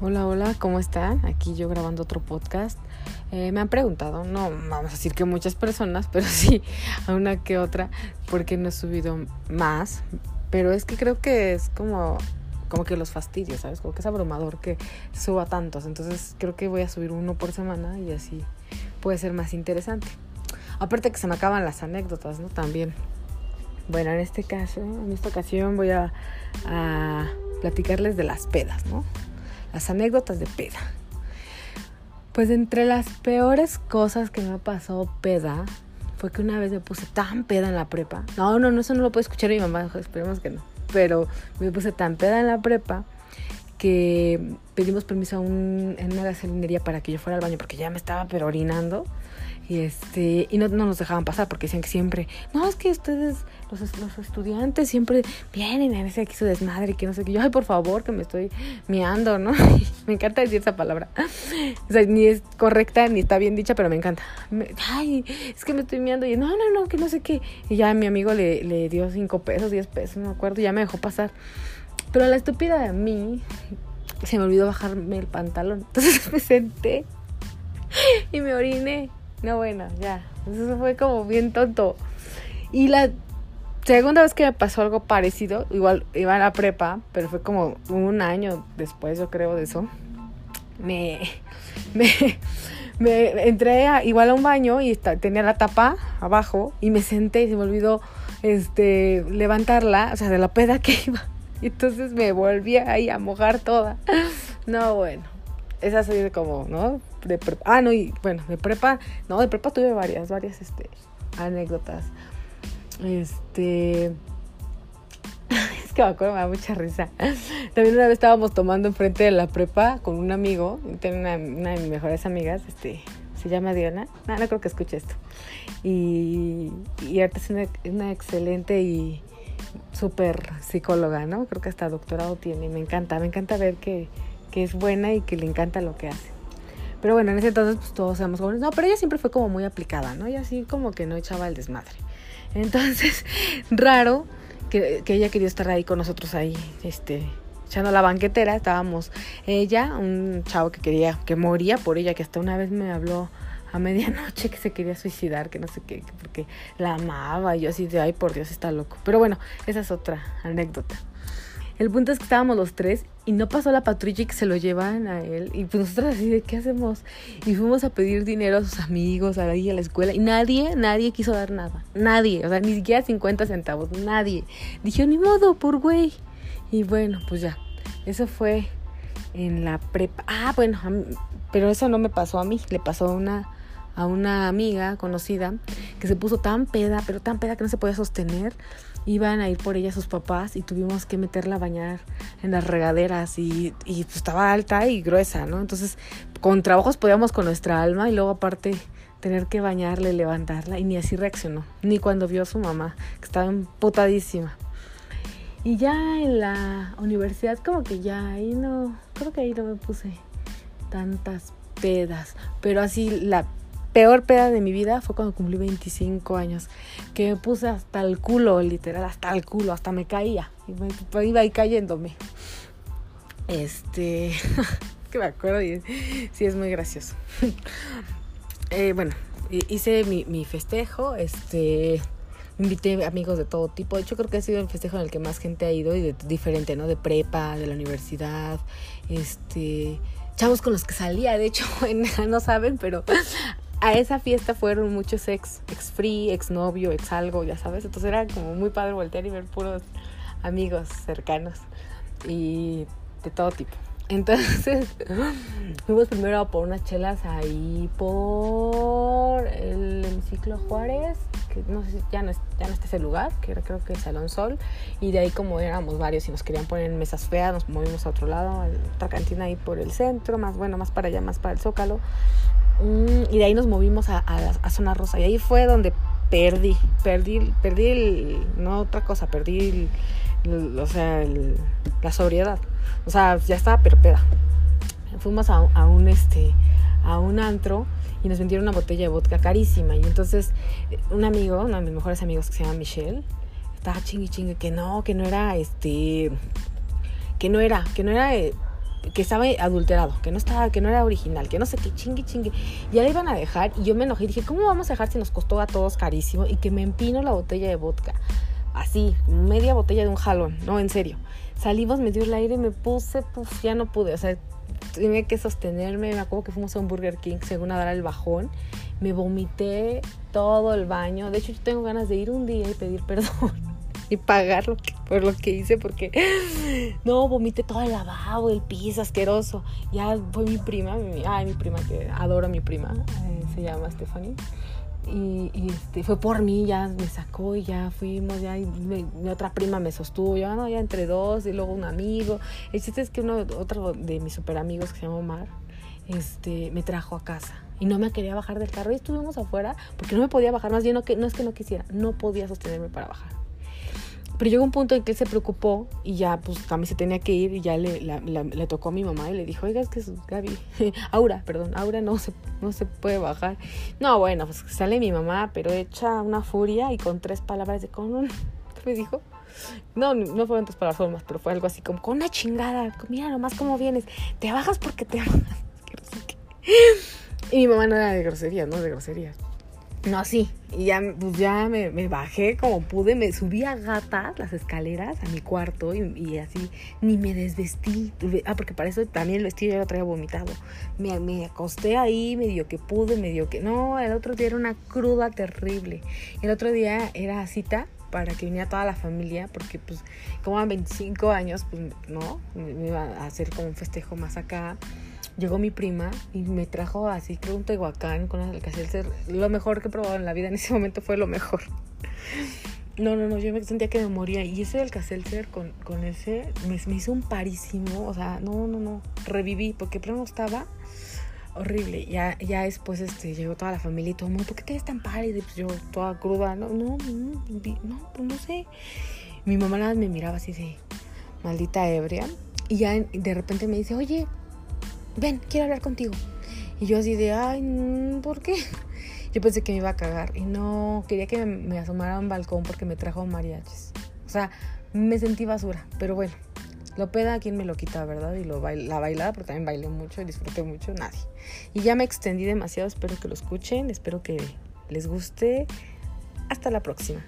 Hola, hola, ¿cómo están? Aquí yo grabando otro podcast. Eh, me han preguntado, no vamos a decir que muchas personas, pero sí a una que otra, porque no he subido más. Pero es que creo que es como, como que los fastidios, ¿sabes? Como que es abrumador que suba tantos. Entonces creo que voy a subir uno por semana y así puede ser más interesante. Aparte que se me acaban las anécdotas, ¿no? También. Bueno, en este caso, en esta ocasión voy a, a platicarles de las pedas, ¿no? Las anécdotas de peda. Pues entre las peores cosas que me pasó peda fue que una vez me puse tan peda en la prepa. No, no, no, eso no lo puede escuchar mi mamá, esperemos que no. Pero me puse tan peda en la prepa que pedimos permiso a en una gasolinería para que yo fuera al baño porque ya me estaba pero orinando. Y, este, y no, no, nos dejaban pasar porque decían que siempre, no, es que ustedes, los, los estudiantes, siempre vienen a veces aquí su desmadre, que no sé qué. Yo, ay, por favor, que me estoy miando, ¿no? me encanta decir esa palabra. O sea, ni es correcta ni está bien dicha, pero me encanta. ay, es que me estoy miando. Y no, no, no, que no sé qué. Y ya mi amigo le, le dio cinco pesos, diez pesos, no me acuerdo, y ya me dejó pasar. Pero la estúpida de mí se me olvidó bajarme el pantalón. Entonces me senté y me oriné. No, bueno, ya. Eso fue como bien tonto. Y la segunda vez que me pasó algo parecido, igual iba a la prepa, pero fue como un año después, yo creo, de eso. Me, me, me entré igual a un baño y tenía la tapa abajo y me senté y se me olvidó este, levantarla, o sea, de la peda que iba. Y entonces me volví ahí a mojar toda. No, bueno. Esa soy como, ¿no? De prepa. Ah, no, y bueno, de prepa. No, de prepa tuve varias, varias este, anécdotas. Este. Es que me acuerdo, me da mucha risa. También una vez estábamos tomando enfrente de la prepa con un amigo. Tengo una, de mis mejores amigas, este, se llama Diana. No, no creo que escuche esto. Y, y ahorita es una, una excelente y súper psicóloga, ¿no? Creo que hasta doctorado tiene. Me encanta, me encanta ver que, que es buena y que le encanta lo que hace. Pero bueno, en ese entonces pues todos éramos jóvenes. No, pero ella siempre fue como muy aplicada, ¿no? Y así como que no echaba el desmadre. Entonces, raro que, que ella quería estar ahí con nosotros ahí, este, echando la banquetera. Estábamos ella, un chavo que quería, que moría por ella, que hasta una vez me habló a medianoche que se quería suicidar, que no sé qué, porque la amaba y yo así de, ay, por Dios, está loco. Pero bueno, esa es otra anécdota. El punto es que estábamos los tres y no pasó la patrulla y que se lo llevan a él. Y pues nosotros así de, ¿qué hacemos? Y fuimos a pedir dinero a sus amigos, ahí a la escuela. Y nadie, nadie quiso dar nada. Nadie, o sea, ni siquiera 50 centavos, nadie. Dijo, ni modo, por güey. Y bueno, pues ya, eso fue en la prepa. Ah, bueno, pero eso no me pasó a mí, le pasó a una a una amiga conocida que se puso tan peda, pero tan peda que no se podía sostener. Iban a ir por ella sus papás y tuvimos que meterla a bañar en las regaderas y, y pues estaba alta y gruesa, ¿no? Entonces con trabajos podíamos con nuestra alma y luego aparte tener que bañarle, levantarla y ni así reaccionó, ni cuando vio a su mamá, que estaba emputadísima. Y ya en la universidad como que ya ahí no, creo que ahí no me puse tantas pedas, pero así la peor peda de mi vida fue cuando cumplí 25 años, que me puse hasta el culo, literal, hasta el culo, hasta me caía, y me, iba ahí cayéndome. Este, que me acuerdo y sí es muy gracioso. eh, bueno, hice mi, mi festejo, este, invité amigos de todo tipo. De hecho, creo que ha sido el festejo en el que más gente ha ido y de diferente, ¿no? De prepa, de la universidad, este, chavos con los que salía, de hecho, no saben, pero a esa fiesta fueron muchos ex, ex free, ex novio, ex algo, ya sabes. Entonces era como muy padre voltear y ver puros amigos cercanos y de todo tipo. Entonces fuimos primero por unas chelas ahí por el hemiciclo Juárez, que no sé ya no, ya no está ese lugar, que era creo que el Salón Sol, y de ahí como éramos varios y nos querían poner en mesas feas, nos movimos a otro lado, a otra cantina ahí por el centro, más bueno, más para allá, más para el Zócalo. Mm, y de ahí nos movimos a, a, Zona Rosa. Y ahí fue donde perdí, perdí, perdí el, no otra cosa, perdí o sea, la sobriedad. O sea, ya estaba perpeda. Fuimos a, a, un este, a un antro y nos vendieron una botella de vodka carísima. Y entonces un amigo, uno de mis mejores amigos que se llama Michelle, estaba chingue chingue que no, que no era este, que no era, que no era eh, que estaba adulterado, que no estaba, que no era original, que no sé qué, chingue, chingue. Ya le iban a dejar y yo me enojé y dije, ¿cómo vamos a dejar si nos costó a todos carísimo? Y que me empino la botella de vodka. Así, media botella de un jalón, no, en serio. Salimos, me dio el aire, me puse, pues ya no pude, o sea, tenía que sostenerme, me acuerdo que fuimos a un Burger King según dar el bajón, me vomité todo el baño, de hecho yo tengo ganas de ir un día y pedir perdón y pagar por lo que hice porque no, vomité todo el lavabo, el piso asqueroso. Ya fue mi prima, mi, ay, mi prima que adoro a mi prima, eh, se llama Stephanie. Y, este, fue por mí, ya me sacó y ya fuimos, ya mi otra prima me sostuvo, ya no, ya entre dos y luego un amigo. El chiste es que uno, otro de mis super amigos que se llama Omar, este, me trajo a casa y no me quería bajar del carro y estuvimos afuera porque no me podía bajar, más bien no, que, no es que no quisiera, no podía sostenerme para bajar. Pero llegó un punto en que él se preocupó y ya, pues también se tenía que ir y ya le, le tocó a mi mamá y le dijo, oiga, es que es Gaby, Aura, perdón, Aura no se, no se puede bajar. No, bueno, pues sale mi mamá, pero hecha una furia y con tres palabras de con un, ¿qué me dijo? No, no fueron tres palabras más, pero fue algo así como, con una chingada, mira nomás cómo vienes, te bajas porque te bajas. Y mi mamá no era de groserías, no de groserías. No, sí. Y ya, pues ya me, bajé como pude, me subí a gatas las escaleras a mi cuarto y, así ni me desvestí. Ah, porque para eso también el vestido ya lo traía vomitado. Me, me acosté ahí, medio que pude, medio que... No, el otro día era una cruda terrible. El otro día era cita para que viniera toda la familia, porque pues como a 25 años, pues no, me iba a hacer como un festejo más acá llegó mi prima y me trajo así, creo, un tehuacán con alcacelcer. Lo mejor que he probado en la vida en ese momento fue lo mejor. No, no, no, yo me sentía que me moría. Y ese alcacelcer con, con ese me, hizo un parísimo. O sea, no, no, no. Reviví porque primero estaba horrible. Ya, ya después este, llegó toda la familia y todo el mundo, ¿por qué te ves tan pálida? pues yo toda cruda. No, no, no, no, pues no sé. Mi mamá nada me miraba así de maldita ebria. Y ya de repente me dice, oye, ven, quiero hablar contigo. Y yo así de, ay, mm, ¿por qué? Yo pensé que me iba a cagar y no quería que me, asomara a un balcón porque me trajo mariachis. O sea, me sentí basura, pero bueno, lo peda quien me lo quita, ¿verdad? Y lo la bailada, porque también bailé mucho y disfruté mucho, nadie. Y ya me extendí demasiado, espero que lo escuchen, espero que les guste. Hasta la próxima.